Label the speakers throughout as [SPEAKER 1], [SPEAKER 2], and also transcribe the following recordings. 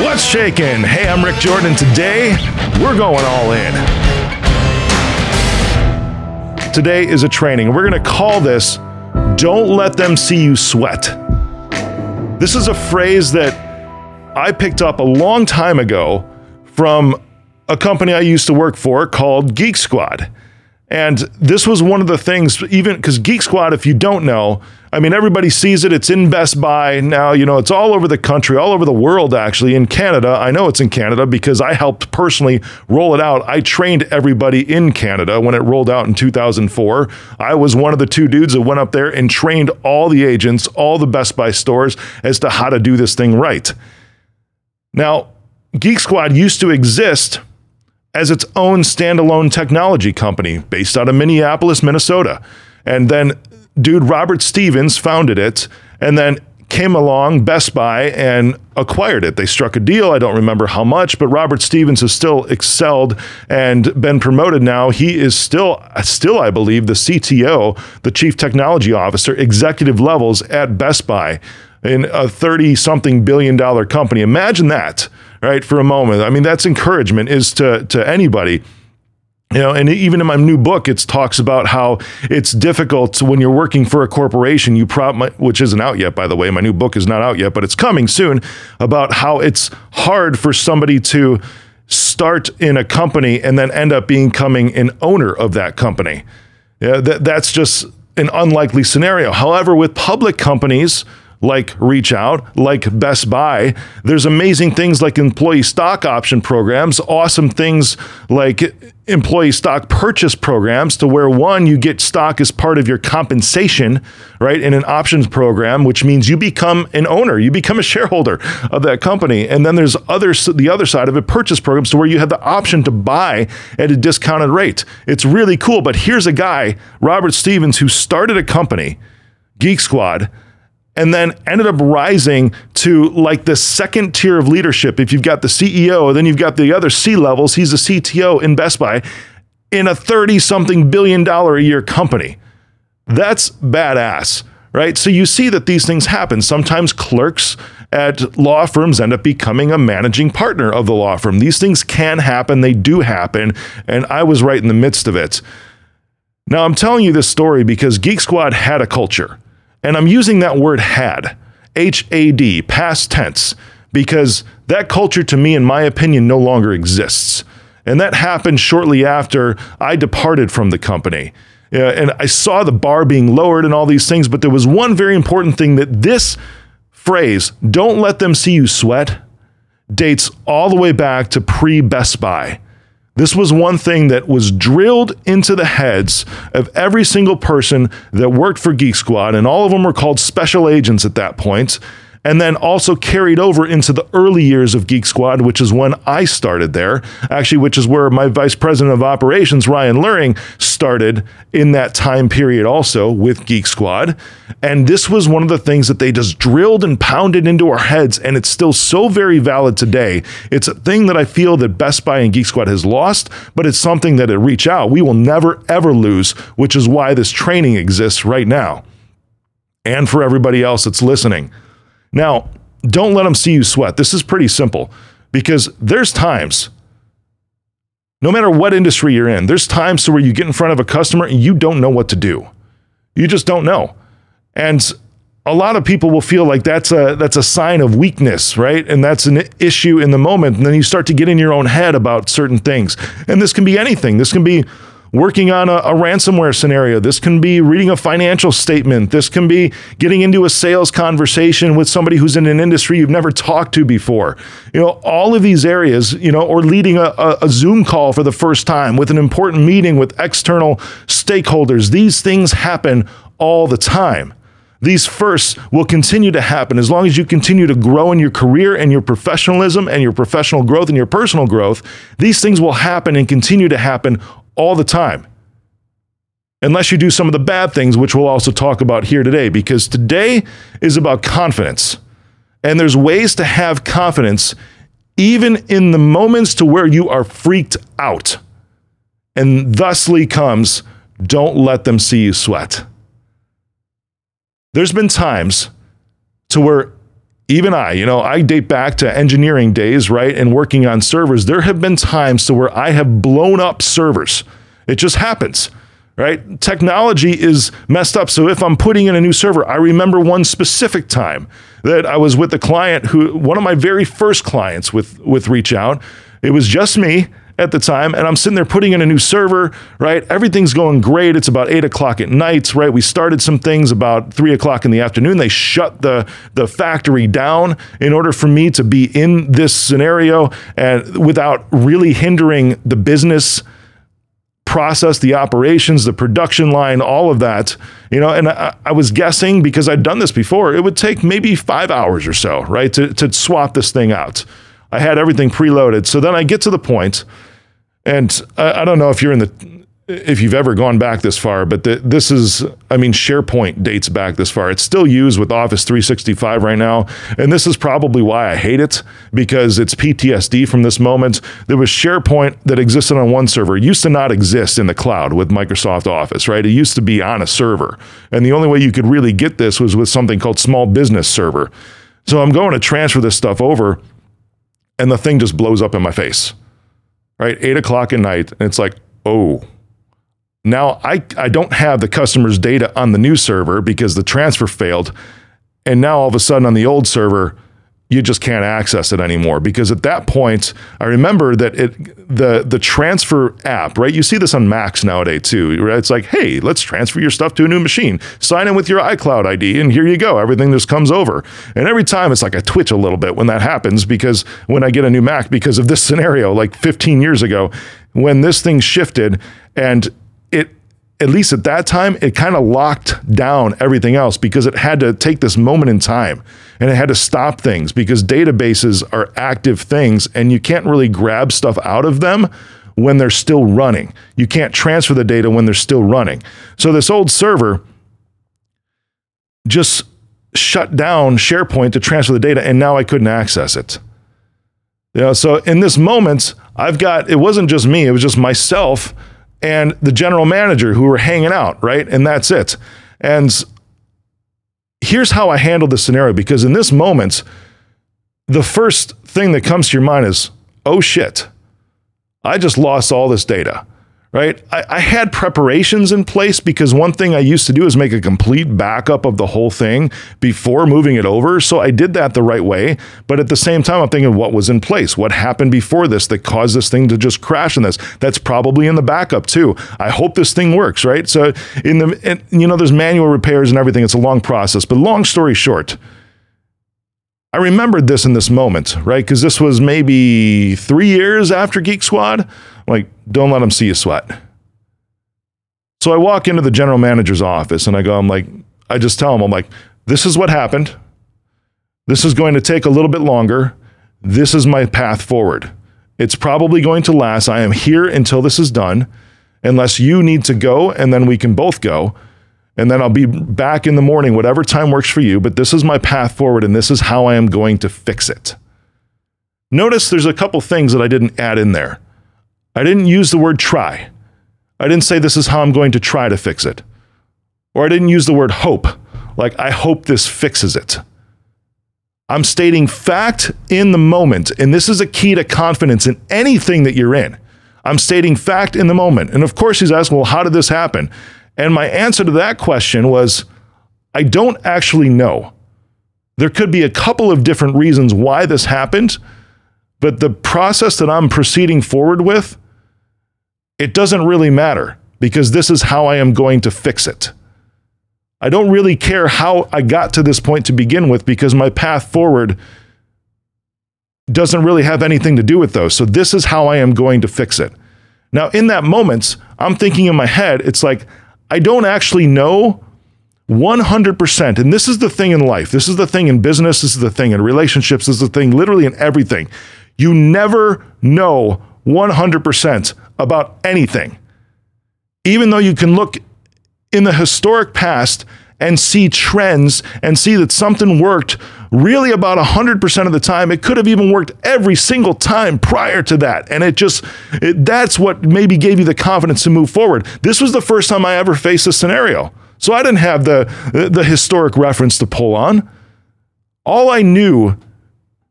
[SPEAKER 1] What's shaking? Hey, I'm Rick Jordan. Today, we're going all in. Today is a training. We're going to call this Don't Let Them See You Sweat. This is a phrase that I picked up a long time ago from a company I used to work for called Geek Squad. And this was one of the things, even because Geek Squad, if you don't know, I mean, everybody sees it. It's in Best Buy now. You know, it's all over the country, all over the world, actually. In Canada, I know it's in Canada because I helped personally roll it out. I trained everybody in Canada when it rolled out in 2004. I was one of the two dudes that went up there and trained all the agents, all the Best Buy stores as to how to do this thing right. Now, Geek Squad used to exist as its own standalone technology company based out of Minneapolis, Minnesota. And then dude Robert Stephens founded it and then came along Best Buy and acquired it. They struck a deal. I don't remember how much, but Robert Stephens has still excelled and been promoted now. He is still still I believe the CTO, the Chief Technology Officer, executive levels at Best Buy in a 30 something billion dollar company. Imagine that, right? For a moment. I mean, that's encouragement is to to anybody you know, and even in my new book, it talks about how it's difficult when you're working for a corporation. You probably, which isn't out yet, by the way. My new book is not out yet, but it's coming soon. About how it's hard for somebody to start in a company and then end up becoming an owner of that company. Yeah, that, that's just an unlikely scenario. However, with public companies, like Reach Out, like Best Buy. There's amazing things like employee stock option programs, awesome things like employee stock purchase programs to where one you get stock as part of your compensation right in an options program which means you become an owner you become a shareholder of that company and then there's other the other side of it purchase programs to where you have the option to buy at a discounted rate it's really cool but here's a guy Robert Stephens who started a company Geek Squad and then ended up rising to like the second tier of leadership. If you've got the CEO, then you've got the other C levels. He's a CTO in Best Buy in a 30 something billion dollar a year company. That's badass, right? So you see that these things happen. Sometimes clerks at law firms end up becoming a managing partner of the law firm. These things can happen, they do happen, and I was right in the midst of it. Now, I'm telling you this story because Geek Squad had a culture. And I'm using that word had, H A D, past tense, because that culture to me, in my opinion, no longer exists. And that happened shortly after I departed from the company. And I saw the bar being lowered and all these things, but there was one very important thing that this phrase, don't let them see you sweat, dates all the way back to pre Best Buy. This was one thing that was drilled into the heads of every single person that worked for Geek Squad, and all of them were called special agents at that point and then also carried over into the early years of Geek Squad, which is when I started there, actually, which is where my vice president of operations, Ryan Luring, started in that time period also with Geek Squad. And this was one of the things that they just drilled and pounded into our heads, and it's still so very valid today. It's a thing that I feel that Best Buy and Geek Squad has lost, but it's something that at Reach Out we will never ever lose, which is why this training exists right now. And for everybody else that's listening. Now, don't let them see you sweat. This is pretty simple because there's times, no matter what industry you're in, there's times to where you get in front of a customer and you don't know what to do. You just don't know. And a lot of people will feel like that's a that's a sign of weakness, right? And that's an issue in the moment. And then you start to get in your own head about certain things. And this can be anything. This can be working on a, a, ransomware scenario. This can be reading a financial statement. This can be getting into a sales conversation with somebody who's in an industry you've never talked to before. You know, all of these areas, you know, or leading a, a, a Zoom call for the first time with an important meeting with external stakeholders. These things happen all the time. These firsts will continue to happen as long as you continue to grow in your career and your professionalism and your professional growth and your personal growth. These things will happen and continue to happen all the time. Unless you do some of the bad things, which we'll also talk about here today, because today is about confidence. And there's ways to have confidence even in the moments to where you are freaked out. And thusly comes, don't let them see you sweat. There's been times to where even I, you know, I date back to engineering days, right? And working on servers. There have been times to where I have blown up servers. It just happens, right? Technology is messed up. So if I'm putting in a new server, I remember one specific time that I was with a client who, one of my very first clients with, with Reach Out, it was just me at the time, and I'm sitting there putting in a new server, right? Everything's going great. It's about eight o'clock at night, right? We started some things about three o'clock in the afternoon. They shut the, the factory down in order for me to be in this scenario and without really hindering the business process, the operations, the production line, all of that. You know, and I, I, was guessing because I'd done this before, it would take maybe five hours or so, right, to, to swap this thing out. I had everything preloaded. So then I get to the point, and I, I don't know if you're in the if you've ever gone back this far, but the, this is, I mean, SharePoint dates back this far. It's still used with Office 365 right now. And this is probably why I hate it because it's PTSD from this moment. There was SharePoint that existed on one server. It used to not exist in the cloud with Microsoft Office, right? It used to be on a server. And the only way you could really get this was with something called Small Business Server. So I'm going to transfer this stuff over and the thing just blows up in my face, right? Eight o'clock at night. And it's like, oh, now I, I don't have the customer's data on the new server because the transfer failed. And now all of a sudden on the old server, you just can't access it anymore. Because at that point i remember that it the the transfer app right? You see this on macs nowadays too right? It's like hey let's transfer your stuff to a new machine. Sign in with your icloud id and here you go. Everything just comes over. And every time it's like i twitch a little bit when that happens because when i get a new mac because of this scenario like 15 years ago when this thing shifted and at least at that time, it kind of locked down everything else because it had to take this moment in time and it had to stop things because databases are active things and you can't really grab stuff out of them when they're still running. You can't transfer the data when they're still running. So this old server just shut down SharePoint to transfer the data and now I couldn't access it. You know, so in this moment, I've got it wasn't just me, it was just myself and the general manager who were hanging out, right? And that's it. And here's how I handled the scenario because in this moment, the first thing that comes to your mind is, oh shit, I just lost all this data right? I, I, had preparations in place because one thing I used to do is make a complete backup of the whole thing before moving it over. So I did that the right way. But at the same time, I'm thinking, what was in place? What happened before this that caused this thing to just crash in this? That's probably in the backup too. I hope this thing works, right? So in the, and, you know, there's manual repairs and everything. It's a long process. But long story short, I remembered this in this moment, right? Because this was maybe three years after Geek Squad. Like, don't let them see you sweat. So I walk into the general manager's office and I go, I'm like, I just tell him, I'm like, this is what happened. This is going to take a little bit longer. This is my path forward. It's probably going to last. I am here until this is done, unless you need to go and then we can both go. And then I'll be back in the morning, whatever time works for you. But this is my path forward and this is how I am going to fix it. Notice there's a couple things that I didn't add in there. I didn't use the word try. I didn't say this is how I'm going to try to fix it. Or I didn't use the word hope, like I hope this fixes it. I'm stating fact in the moment, and this is a key to confidence in anything that you're in. I'm stating fact in the moment. And of course, he's asking, well, how did this happen? And my answer to that question was, I don't actually know. There could be a couple of different reasons why this happened, but the process that I'm proceeding forward with it doesn't really matter because this is how I am going to fix it. I don't really care how I got to this point to begin with because my path forward doesn't really have anything to do with those. So this is how I am going to fix it. Now, in that moment, I'm thinking in my head, it's like, I don't actually know 100%. And this is the thing in life. This is the thing in business. This is the thing in relationships. This is the thing literally in everything. You never know 100% about anything. Even though you can look in the historic past and see trends and see that something worked really about 100% of the time. It could have even worked every single time prior to that. And it just, it, that's what maybe gave you the confidence to move forward. This was the first time I ever faced a scenario. So I didn't have the, the historic reference to pull on. All I knew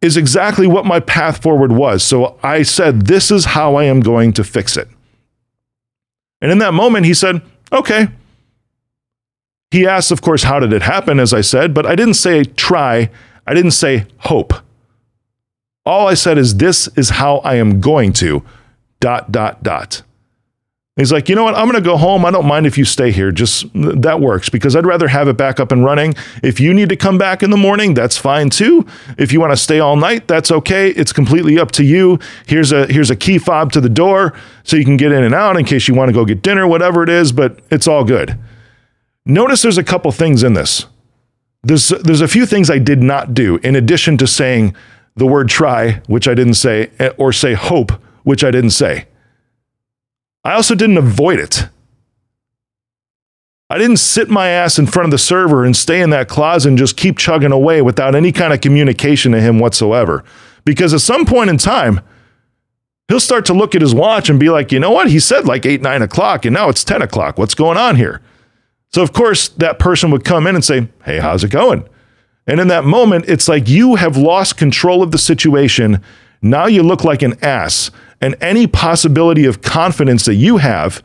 [SPEAKER 1] is exactly what my path forward was. So I said, This is how I am going to fix it. And in that moment, he said, Okay. He asked, of course, how did it happen, as I said, but I didn't say try. I didn't say hope. All I said is, This is how I am going to, dot, dot, dot. He's like, you know what? I'm going to go home. I don't mind if you stay here. Just that works because I'd rather have it back up and running. If you need to come back in the morning, that's fine too. If you want to stay all night, that's okay. It's completely up to you. Here's a here's a key fob to the door so you can get in and out in case you want to go get dinner, whatever it is. But it's all good. Notice there's a couple things in this. There's there's a few things I did not do in addition to saying the word try, which I didn't say, eh, or say hope, which I didn't say. I also didn't avoid it. I didn't sit my ass in front of the server and stay in that closet and just keep chugging away without any kind of communication to him whatsoever. Because at some point in time, he'll start to look at his watch and be like, you know what? He said like eight, nine o'clock, and now it's 10 o'clock. What's going on here? So, of course, that person would come in and say, hey, how's it going? And in that moment, it's like you have lost control of the situation. Now you look like an ass and any possibility of confidence that you have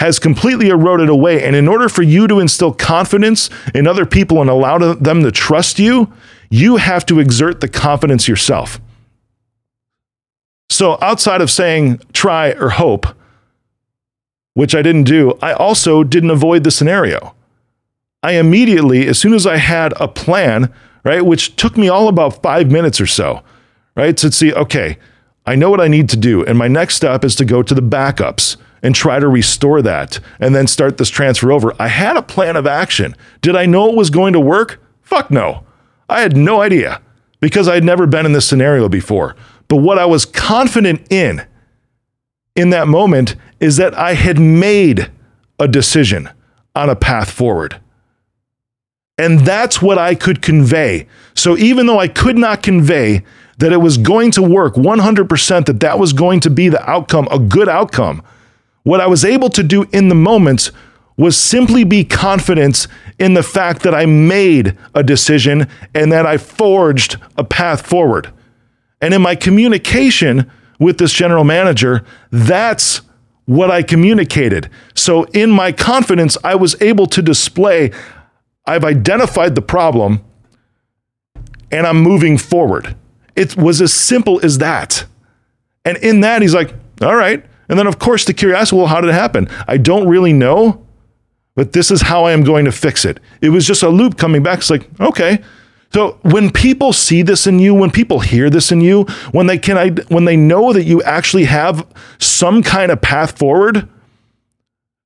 [SPEAKER 1] has completely eroded away. And in order for you to instill confidence in other people and allow them to trust you, you have to exert the confidence yourself. So, outside of saying try or hope, which I didn't do, I also didn't avoid the scenario. I immediately, as soon as I had a plan, right, which took me all about five minutes or so, right, to see, okay, I know what I need to do. And my next step is to go to the backups and try to restore that and then start this transfer over. I had a plan of action. Did I know it was going to work? Fuck no. I had no idea because I had never been in this scenario before. But what I was confident in in that moment is that I had made a decision on a path forward. And that's what I could convey. So even though I could not convey that it was going to work 100%, that that was going to be the outcome, a good outcome. What I was able to do in the moment was simply be confident in the fact that I made a decision and that I forged a path forward. And in my communication with this general manager, that's what I communicated. So in my confidence, I was able to display I've identified the problem and I'm moving forward. It was as simple as that. And in that, he's like, all right. And then, of course, the curiosity well, how did it happen? I don't really know, but this is how I am going to fix it. It was just a loop coming back. It's like, okay. So when people see this in you, when people hear this in you, when they can, I when they know that you actually have some kind of path forward,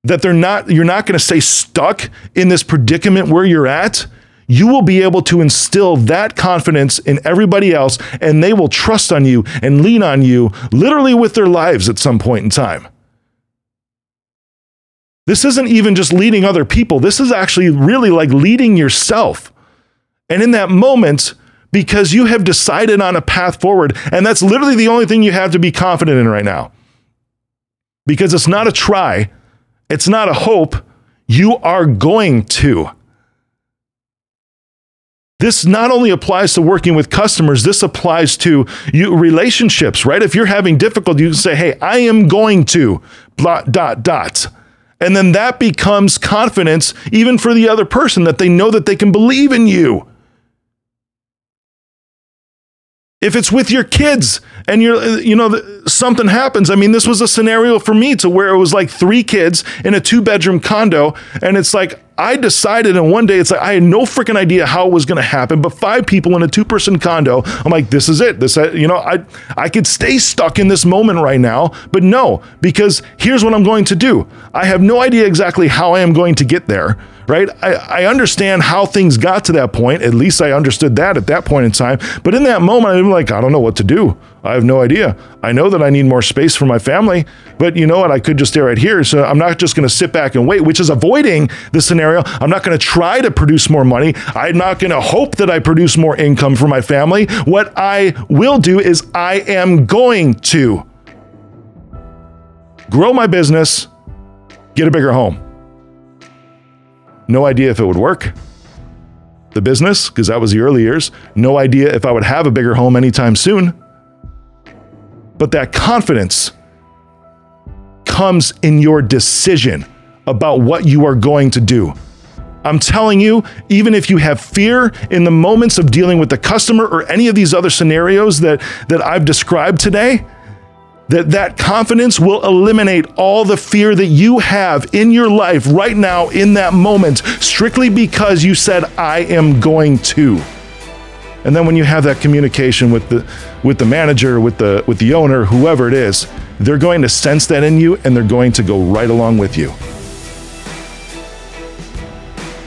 [SPEAKER 1] that they're not, you're not going to stay stuck in this predicament where you're at you will be able to instill that confidence in everybody else, and they will trust on you and lean on you literally with their lives at some point in time. This isn't even just leading other people, this is actually really like leading yourself. And in that moment, because you have decided on a path forward, and that's literally the only thing you have to be confident in right now. Because it's not a try, it's not a hope, you are going to. This not only applies to working with customers, this applies to you relationships, right? If you're having difficulty, you can say, "Hey, I am going to dot dot dot." And then that becomes confidence even for the other person that they know that they can believe in you. If it's with your kids and you're, you know, something happens. I mean, this was a scenario for me to where it was like three kids in a two bedroom condo. And it's like, I decided, and one day it's like, I had no freaking idea how it was going to happen, but five people in a two person condo. I'm like, this is it. This, uh, you know, I, I could stay stuck in this moment right now, but no, because here's what I'm going to do. I have no idea exactly how I am going to get there right? I, I understand how things got to that point. At least I understood that at that point in time. But in that moment, I'm like, I don't know what to do. I have no idea. I know that I need more space for my family, but you know what? I could just stay right here. So I'm not just going to sit back and wait, which is avoiding the scenario. I'm not going to try to produce more money. I'm not going to hope that I produce more income for my family. What I will do is I am going to grow my business, get a bigger home. No idea if it would work. the business, because that was the early years. No idea if I would have a bigger home anytime soon. But that confidence comes in your decision about what you are going to do. I'm telling you, even if you have fear in the moments of dealing with the customer or any of these other scenarios that, that I've described today, that that confidence will eliminate all the fear that you have in your life right now in that moment strictly because you said I am going to. And then when you have that communication with the with the manager, with the with the owner, whoever it is, they're going to sense that in you and they're going to go right along with you.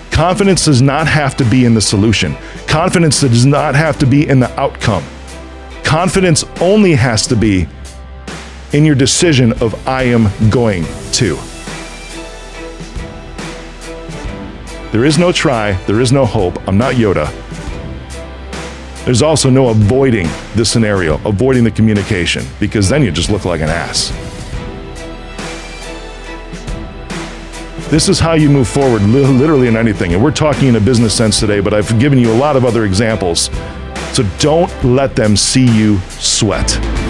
[SPEAKER 1] Confidence does not have to be in the solution. Confidence does not have to be in the outcome. Confidence only has to be in your decision of I am going to. There is no try, there is no hope. I'm not Yoda. There's also no avoiding the scenario, avoiding the communication, because then you just look like an ass. This is how you move forward, literally in anything. And we're talking in a business sense today, but I've given you a lot of other examples. So don't let them see you sweat.